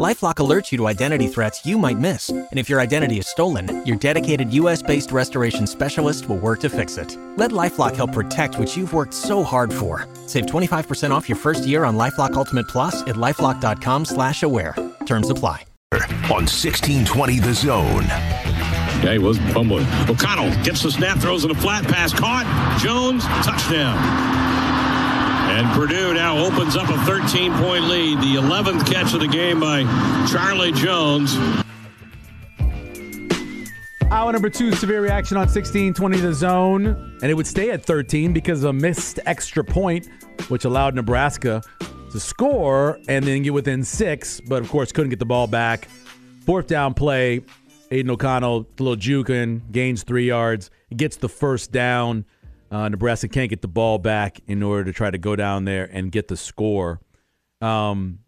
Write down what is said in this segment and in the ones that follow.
LifeLock alerts you to identity threats you might miss, and if your identity is stolen, your dedicated U.S.-based restoration specialist will work to fix it. Let LifeLock help protect what you've worked so hard for. Save 25% off your first year on LifeLock Ultimate Plus at lifeLock.com/slash-aware. Terms apply. On 1620 The Zone. Yeah, he was fumbling. O'Connell gets the snap, throws in a flat pass, caught. Jones, touchdown. And Purdue now opens up a 13 point lead. The 11th catch of the game by Charlie Jones. Hour number two, severe reaction on 1620 the zone. And it would stay at 13 because of a missed extra point, which allowed Nebraska to score and then get within six, but of course couldn't get the ball back. Fourth down play, Aidan O'Connell, a little juking, gains three yards, gets the first down. Uh, Nebraska can't get the ball back in order to try to go down there and get the score. Um,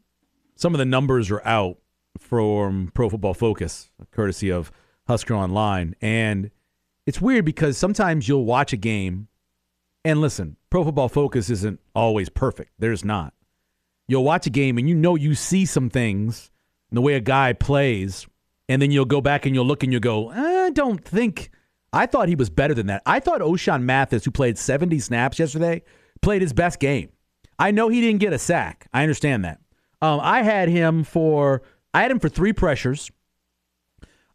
some of the numbers are out from Pro Football Focus, courtesy of Husker Online. And it's weird because sometimes you'll watch a game and listen, Pro Football Focus isn't always perfect. There's not. You'll watch a game and you know you see some things in the way a guy plays, and then you'll go back and you'll look and you'll go, I don't think I thought he was better than that. I thought Ochaun Mathis, who played 70 snaps yesterday, played his best game. I know he didn't get a sack. I understand that. Um, I had him for I had him for three pressures,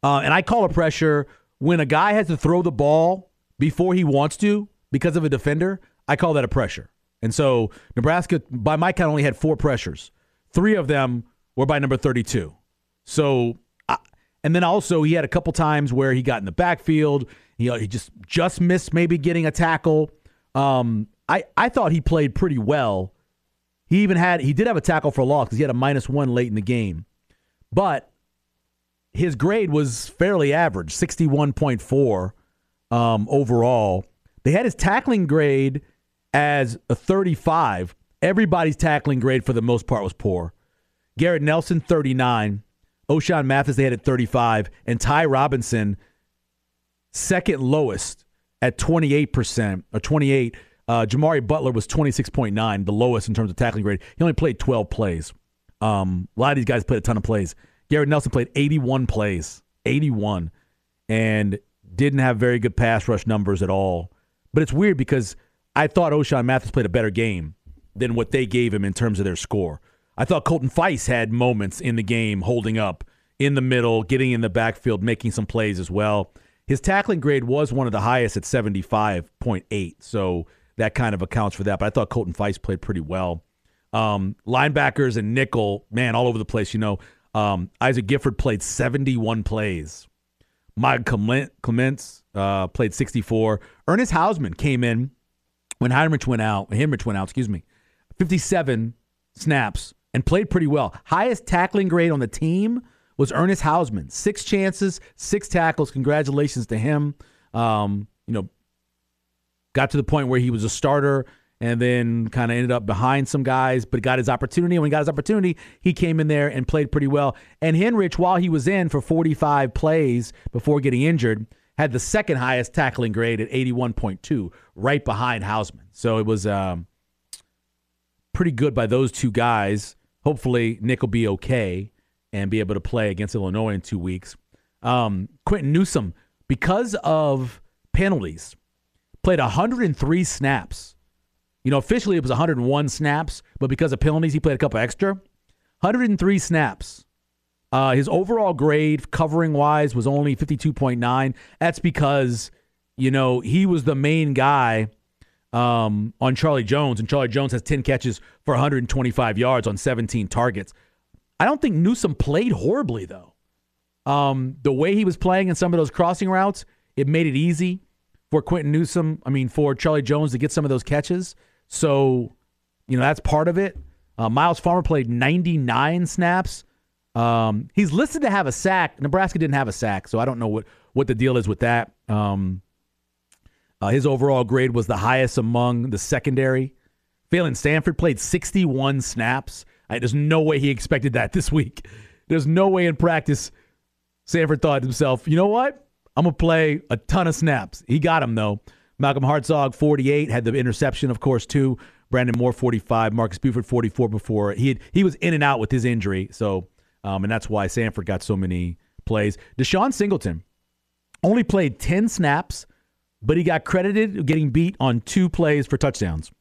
uh, and I call a pressure when a guy has to throw the ball before he wants to because of a defender. I call that a pressure. And so Nebraska, by my count, only had four pressures. Three of them were by number 32. So, and then also he had a couple times where he got in the backfield he, he just just missed maybe getting a tackle. Um, I I thought he played pretty well. He even had he did have a tackle for loss because he had a minus one late in the game, but his grade was fairly average, sixty one point four um, overall. They had his tackling grade as a thirty five. Everybody's tackling grade for the most part was poor. Garrett Nelson thirty nine. Ochaun Mathis they had at 35, and Ty Robinson second lowest at 28% or 28. Uh, Jimari Butler was 26.9, the lowest in terms of tackling grade. He only played 12 plays. Um, a lot of these guys played a ton of plays. Garrett Nelson played 81 plays, 81, and didn't have very good pass rush numbers at all. But it's weird because I thought Ochaun Mathis played a better game than what they gave him in terms of their score. I thought Colton Feist had moments in the game holding up in the middle, getting in the backfield, making some plays as well. His tackling grade was one of the highest at 75.8, so that kind of accounts for that. But I thought Colton Feist played pretty well. Um, linebackers and nickel, man, all over the place. You know, um, Isaac Gifford played 71 plays. Mike Clements uh, played 64. Ernest Hausmann came in when Heinrich went out. Henrich went out, excuse me. 57 snaps and played pretty well. Highest tackling grade on the team was Ernest Hausmann. Six chances, six tackles. Congratulations to him. Um, you know, got to the point where he was a starter and then kind of ended up behind some guys, but got his opportunity. And when he got his opportunity, he came in there and played pretty well. And Henrich, while he was in for 45 plays before getting injured, had the second highest tackling grade at 81.2, right behind Hausmann. So it was um, pretty good by those two guys. Hopefully, Nick will be okay and be able to play against Illinois in two weeks. Um, Quinton Newsome, because of penalties, played 103 snaps. You know, officially it was 101 snaps, but because of penalties, he played a couple extra. 103 snaps. Uh, his overall grade, covering wise, was only 52.9. That's because, you know, he was the main guy um, on Charlie Jones, and Charlie Jones has 10 catches for 125 yards on 17 targets. I don't think Newsome played horribly though. Um, the way he was playing in some of those crossing routes, it made it easy for Quinton Newsome. I mean, for Charlie Jones to get some of those catches. So, you know, that's part of it. Uh, Myles Farmer played 99 snaps. Um, he's listed to have a sack. Nebraska didn't have a sack, so I don't know what, what the deal is with that. Um, uh, his overall grade was the highest among the secondary. Phalen Sanford played 61 snaps. I, there's no way he expected that this week. there's no way in practice Sanford thought to himself, you know what? I'm going to play a ton of snaps. He got him, though. Malcolm Hartzog, 48, had the interception, of course, too. Brandon Moore, 45. Marques Buford, 44 before. He, had, he was in and out with his injury. So, um, and that's why Sanford got so many plays. DeShon Singleton only played 10 snaps, but he got credited getting beat on two plays for touchdowns.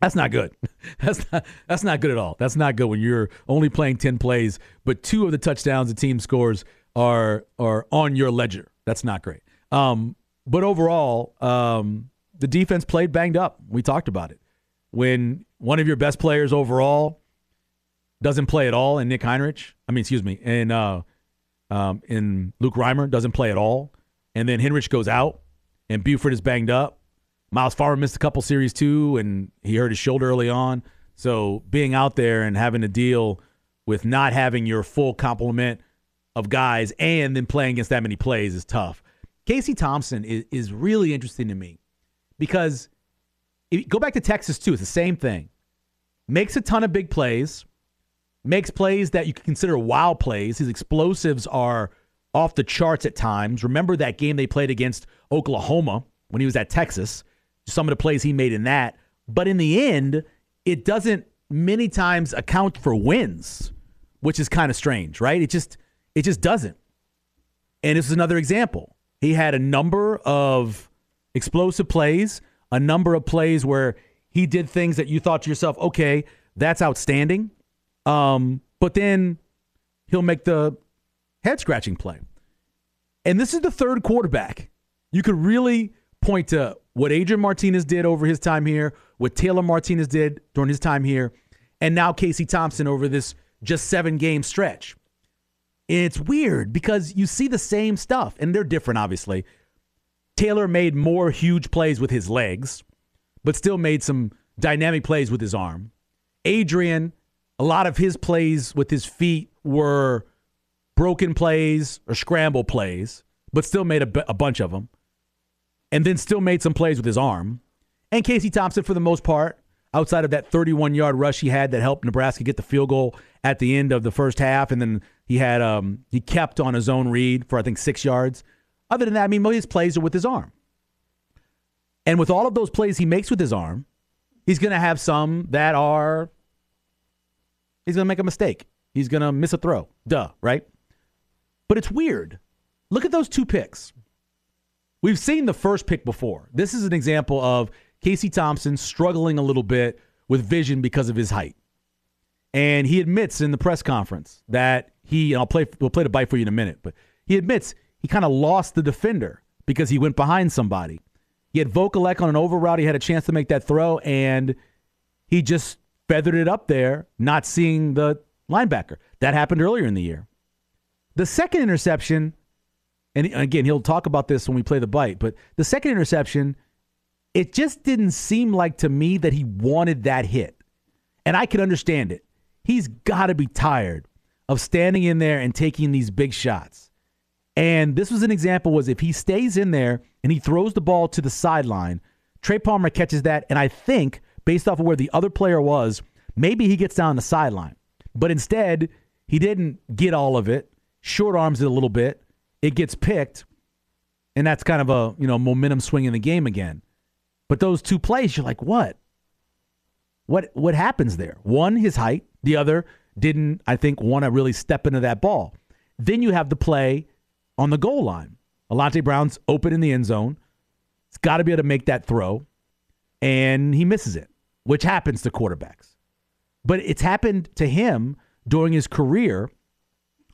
That's not good. That's not that's not good at all. That's not good when you're only playing 10 plays, but two of the touchdowns the team scores are are on your ledger. That's not great. Um, but overall, um, the defense played banged up. We talked about it. When one of your best players overall doesn't play at all, and Nick Heinrich, I mean, excuse me, and uh, um, in Luke Reimer doesn't play at all, and then Henrich goes out, and Buford is banged up. Myles Farmer missed a couple series too, and he hurt his shoulder early on. So being out there and having to deal with not having your full complement of guys and then playing against that many plays is tough. Casey Thompson is, is really interesting to me because go back to Texas too. It's the same thing. Makes a ton of big plays, makes plays that you can consider wow plays. His explosives are off the charts at times. Remember that game they played against Oklahoma when he was at Texas? Some of the plays he made in that. But in the end, it doesn't many times account for wins, which is kind of strange, right? It just it just doesn't. And this is another example. He had a number of explosive plays, a number of plays where he did things that you thought to yourself, okay, that's outstanding. Um, but then he'll make the head scratching play. And this is the third quarterback. You could really point to what Adrian Martinez did over his time here, what Taylor Martinez did during his time here, and now Casey Thompson over this just seven game stretch. It's weird because you see the same stuff, and they're different, obviously. Taylor made more huge plays with his legs, but still made some dynamic plays with his arm. Adrian, a lot of his plays with his feet were broken plays or scramble plays, but still made a, bunch of them. And then still made some plays with his arm. And Casey Thompson, for the most part, outside of that 31 yard rush he had that helped Nebraska get the field goal at the end of the first half, and then he had um, he kept on his own read for I think six yards. Other than that, I mean, most of his plays are with his arm. And with all of those plays he makes with his arm, he's going to have some that are he's going to make a mistake. He's going to miss a throw. Duh, right? But it's weird. Look at those two picks. We've seen the first pick before. This is an example of Casey Thompson struggling a little bit with vision because of his height. And he admits in the press conference that he, and I'll play, we'll play the bite for you in a minute, but he admits he kind of lost the defender because he went behind somebody. He had Vokolek on an over route. He had a chance to make that throw, and he just feathered it up there, not seeing the linebacker. That happened earlier in the year. The second interception, and again, he'll talk about this when we play the bite, but the second interception – it just didn't seem like to me that he wanted that hit. And I can understand it. He's got to be tired of standing in there and taking these big shots. And this was an example was if he stays in there and he throws the ball to the sideline, Trey Palmer catches that and I think based off of where the other player was, maybe he gets down the sideline. But instead, he didn't get all of it. Short arms it a little bit. It gets picked and that's kind of a, you know, momentum swing in the game again. But those two plays, you're like, what? What what happens there? One, his height. The other didn't, I think, want to really step into that ball. Then you have the play on the goal line. Alante Brown's open in the end zone. He's got to be able to make that throw, and he misses it, which happens to quarterbacks. But it's happened to him during his career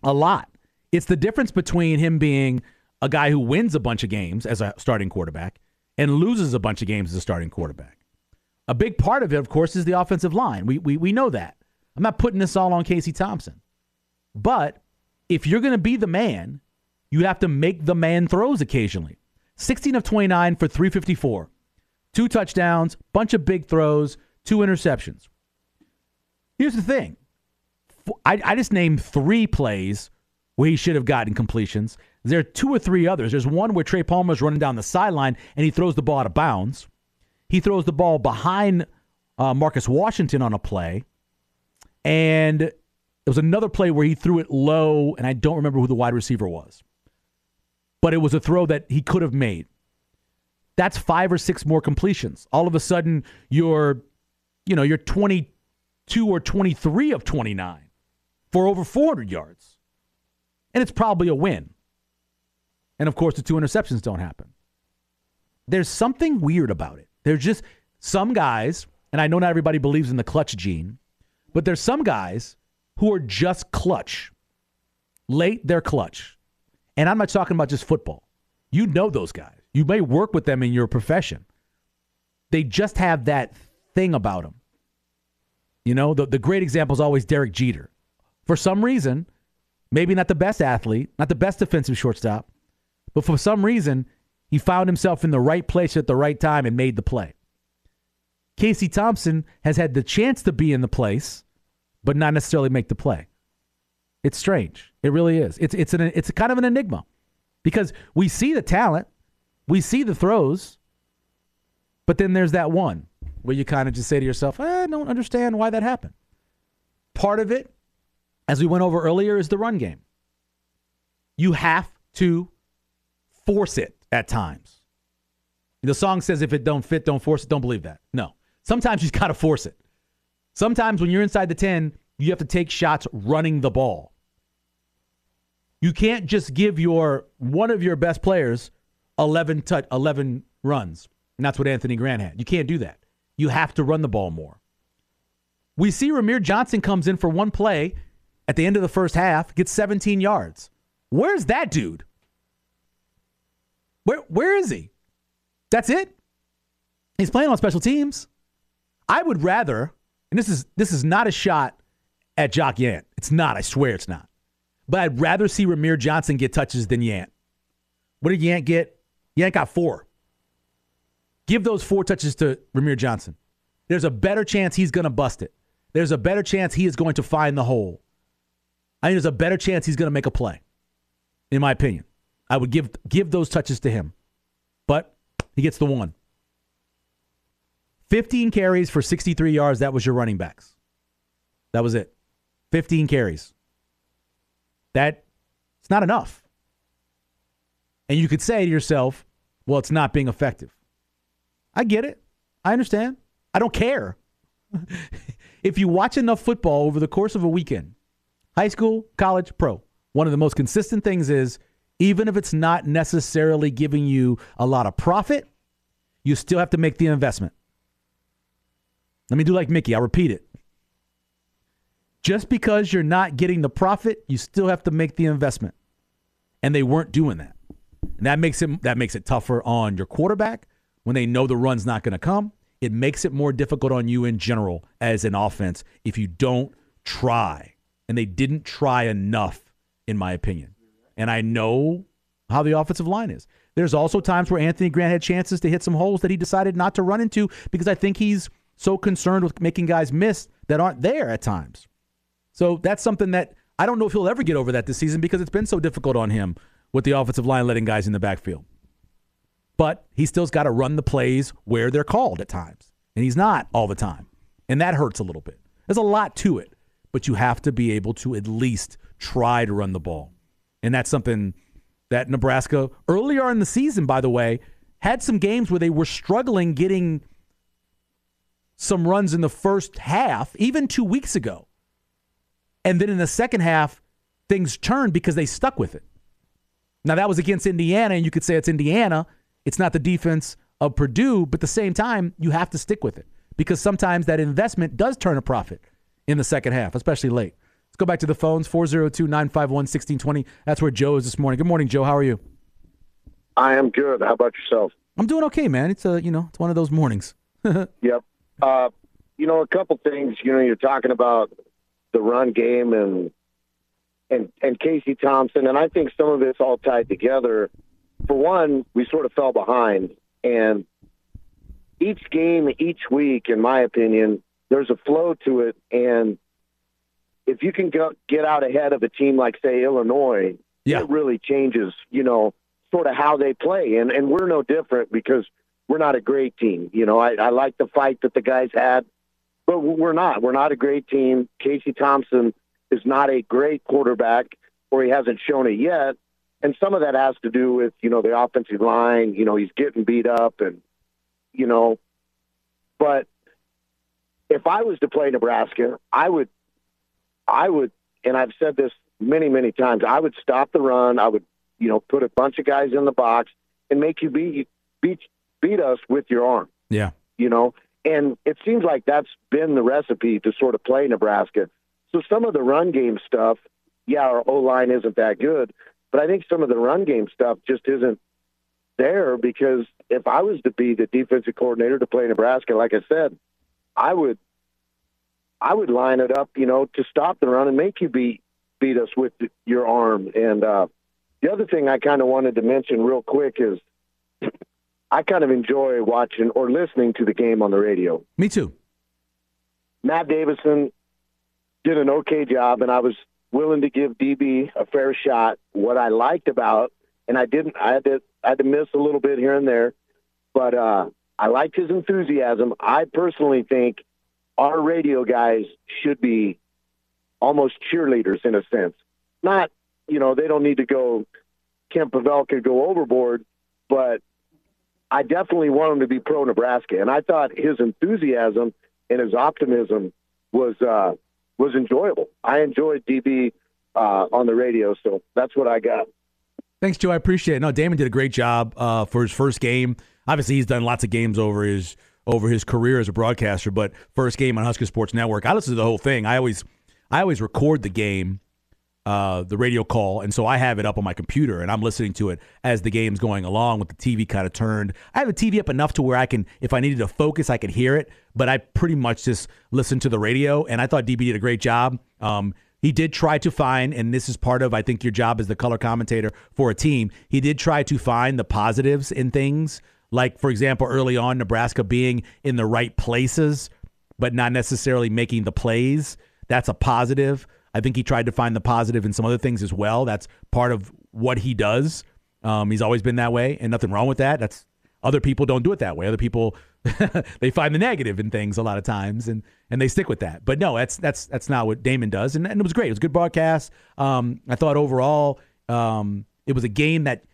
a lot. It's the difference between him being a guy who wins a bunch of games as a starting quarterback and loses a bunch of games as a starting quarterback. A big part of it, of course, is the offensive line. We, we, we know that. I'm not putting this all on Casey Thompson. But if you're going to be the man, you have to make the man throws occasionally. 16 of 29 for 354, two touchdowns, bunch of big throws, two interceptions. Here's the thing I, I just named three plays where he should have gotten completions. There are two or three others. There's one where Trey Palmer's running down the sideline and he throws the ball out of bounds. He throws the ball behind uh, Marcus Washington on a play, and It was another play where he threw it low, and I don't remember who the wide receiver was. But it was a throw that he could have made. That's five or six more completions. All of a sudden, you're, you know, you're 22 or 23 of 29 for over 400 yards. And it's probably a win. And of course, the two interceptions don't happen. There's something weird about it. There's just some guys, and I know not everybody believes in the clutch gene, but there's some guys who are just clutch. Late, they're clutch. And I'm not talking about just football. You know those guys. You may work with them in your profession. They just have that thing about them. You know, the, the great example is always Derek Jeter. For some reason, maybe not the best athlete, not the best defensive shortstop, but for some reason, he found himself in the right place at the right time and made the play. Casey Thompson has had the chance to be in the place, but not necessarily make the play. It's strange. It really is. It's it's an it's kind of an enigma because we see the talent, we see the throws, but then there's that one where you kind of just say to yourself, I don't understand why that happened. Part of it, as we went over earlier, is the run game. You have to force it at times. The song says if it don't fit, don't force it. Don't believe that. No. Sometimes you've got to force it. Sometimes when you're inside the 10, you have to take shots running the ball. You can't just give your one of your best players 11 touch 11 runs. And that's what Anthony Grant had. You can't do that. You have to run the ball more. We see Rahmir Johnson comes in for one play at the end of the first half, gets 17 yards. Where's that dude? Where where is he? That's it. He's playing on special teams. I would rather, and this is this is not a shot at Jaquez Yant. It's not. I swear it's not. But I'd rather see Rahmir Johnson get touches than Yant. What did Yant get? Yant got four. Give those four touches to Rahmir Johnson. There's a better chance he's going to bust it. There's a better chance he is going to find the hole. I think there's a better chance he's going to make a play, in my opinion. I would give give those touches to him. But he gets the one. 15 carries for 63 yards. That was your running backs. That was it. 15 carries. That it's not enough. And you could say to yourself, well, it's not being effective. I get it. I understand. I don't care. if you watch enough football over the course of a weekend, high school, college, pro, one of the most consistent things is even if it's not necessarily giving you a lot of profit, you still have to make the investment. Let me do like Mickey, I'll repeat it. Just because you're not getting the profit, you still have to make the investment. And they weren't doing that. And that makes it that makes it tougher on your quarterback when they know the run's not going to come. It makes it more difficult on you in general as an offense if you don't try. And they didn't try enough, in my opinion and I know how the offensive line is. There's also times where Anthony Grant had chances to hit some holes that he decided not to run into because I think he's so concerned with making guys miss that aren't there at times. So that's something that I don't know if he'll ever get over that this season because it's been so difficult on him with the offensive line letting guys in the backfield. But he still's got to run the plays where they're called at times. And he's not all the time. And that hurts a little bit. There's a lot to it, but you have to be able to at least try to run the ball. And that's something that Nebraska, earlier in the season, by the way, had some games where they were struggling getting some runs in the first half, even two weeks ago. And then in the second half, things turned because they stuck with it. Now, that was against Indiana, and you could say it's Indiana. It's not the defense of Purdue, but at the same time, you have to stick with it because sometimes that investment does turn a profit in the second half, especially late. Let's go back to the phones 402 951 1620. That's where Joe is this morning. Good morning, Joe. How are you? I am good. How about yourself? I'm doing okay, man. It's a, you know, it's one of those mornings. yep. Uh, you know, a couple things. You know, you're talking about the run game and and and Casey Thompson, and I think some of it's all tied together. For one, we sort of fell behind, and each game, each week, in my opinion, there's a flow to it, and if you can go, get out ahead of a team like say Illinois, yeah. it really changes, you know, sort of how they play. And and we're no different because we're not a great team. You know, I, I like the fight that the guys had, but we're not. We're not a great team. Casey Thompson is not a great quarterback, or he hasn't shown it yet. And some of that has to do with you know the offensive line. You know he's getting beat up, and you know, but if I was to play Nebraska, I would, I would, and I've said this many, many times. I would stop the run. I would, you know, put a bunch of guys in the box and make you beat beat beat us with your arm. Yeah. You know, and it seems like that's been the recipe to sort of play Nebraska. So some of the run game stuff, yeah, our O line isn't that good, but I think some of the run game stuff just isn't there because if I was to be the defensive coordinator to play Nebraska, like I said, I would I would line it up, you know, to stop the run and make you beat beat us with your arm. And uh, the other thing I kind of wanted to mention real quick is I kind of enjoy watching or listening to the game on the radio. Me too. Matt Davison did an okay job, and I was willing to give DB a fair shot. What I liked about, and I didn't, I had to, I had to miss a little bit here and there, but uh, I liked his enthusiasm. I personally think our radio guys should be almost cheerleaders in a sense. Not, you know, they don't need to go. Kent Pavelka go overboard, but I definitely want him to be pro Nebraska. And I thought his enthusiasm and his optimism was uh, was enjoyable. I enjoyed DB uh, on the radio, so that's what I got. Thanks, Joe. I appreciate it. No, Damon did a great job uh, for his first game. Obviously, he's done lots of games over his over his career as a broadcaster, but first game on Husker Sports Network. I listen to the whole thing. I always I always record the game uh, the radio call, and so I have it up on my computer, and I'm listening to it as the game's going along with the TV kind of turned. I have the TV up enough to where I can, if I needed to focus, I could hear it, but I pretty much just listen to the radio, and I thought DB did a great job. Um, he did try to find, and this is part of, I think, your job as the color commentator for a team. He did try to find the positives in things, like, for example, early on, Nebraska being in the right places, but not necessarily making the plays. That's a positive. I think he tried to find the positive in some other things as well. That's part of what he does. Um, he's always been that way, and nothing wrong with that. That's other people don't do it that way. Other people they find the negative in things a lot of times, and and they stick with that. But no, that's that's that's not what Damon does, and, and it was great. It was a good broadcast. Um, I thought overall um, it was a game that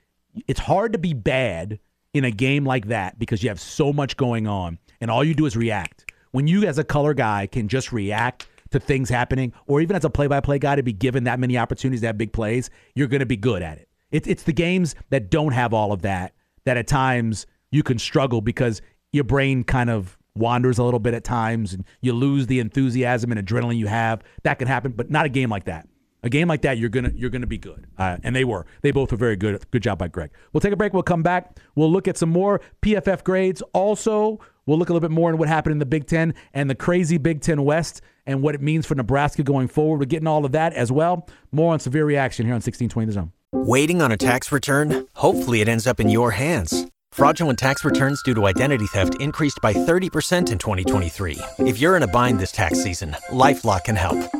it's hard to be bad in a game like that because you have so much going on, and all you do is react. When you as a color guy can just react to things happening, or even as a play by play guy to be given that many opportunities to have big plays, you're going to be good at it. It's, it's the games that don't have all of that that at times you can struggle because your brain kind of wanders a little bit at times and you lose the enthusiasm and adrenaline you have. That can happen, but not a game like that. A game like that, you're gonna you're gonna be good, uh, and they were. They both were very good. Good job by Greg. We'll take a break. We'll come back. We'll look at some more PFF grades. Also, we'll look a little bit more on what happened in the Big Ten and the crazy Big Ten West and what it means for Nebraska going forward. We're getting all of that as well. More on severe reaction here on 1620 The Zone. Waiting on a tax return? Hopefully, it ends up in your hands. Fraudulent tax returns due to identity theft increased by 30% in 2023. If you're in a bind this tax season, LifeLock can help.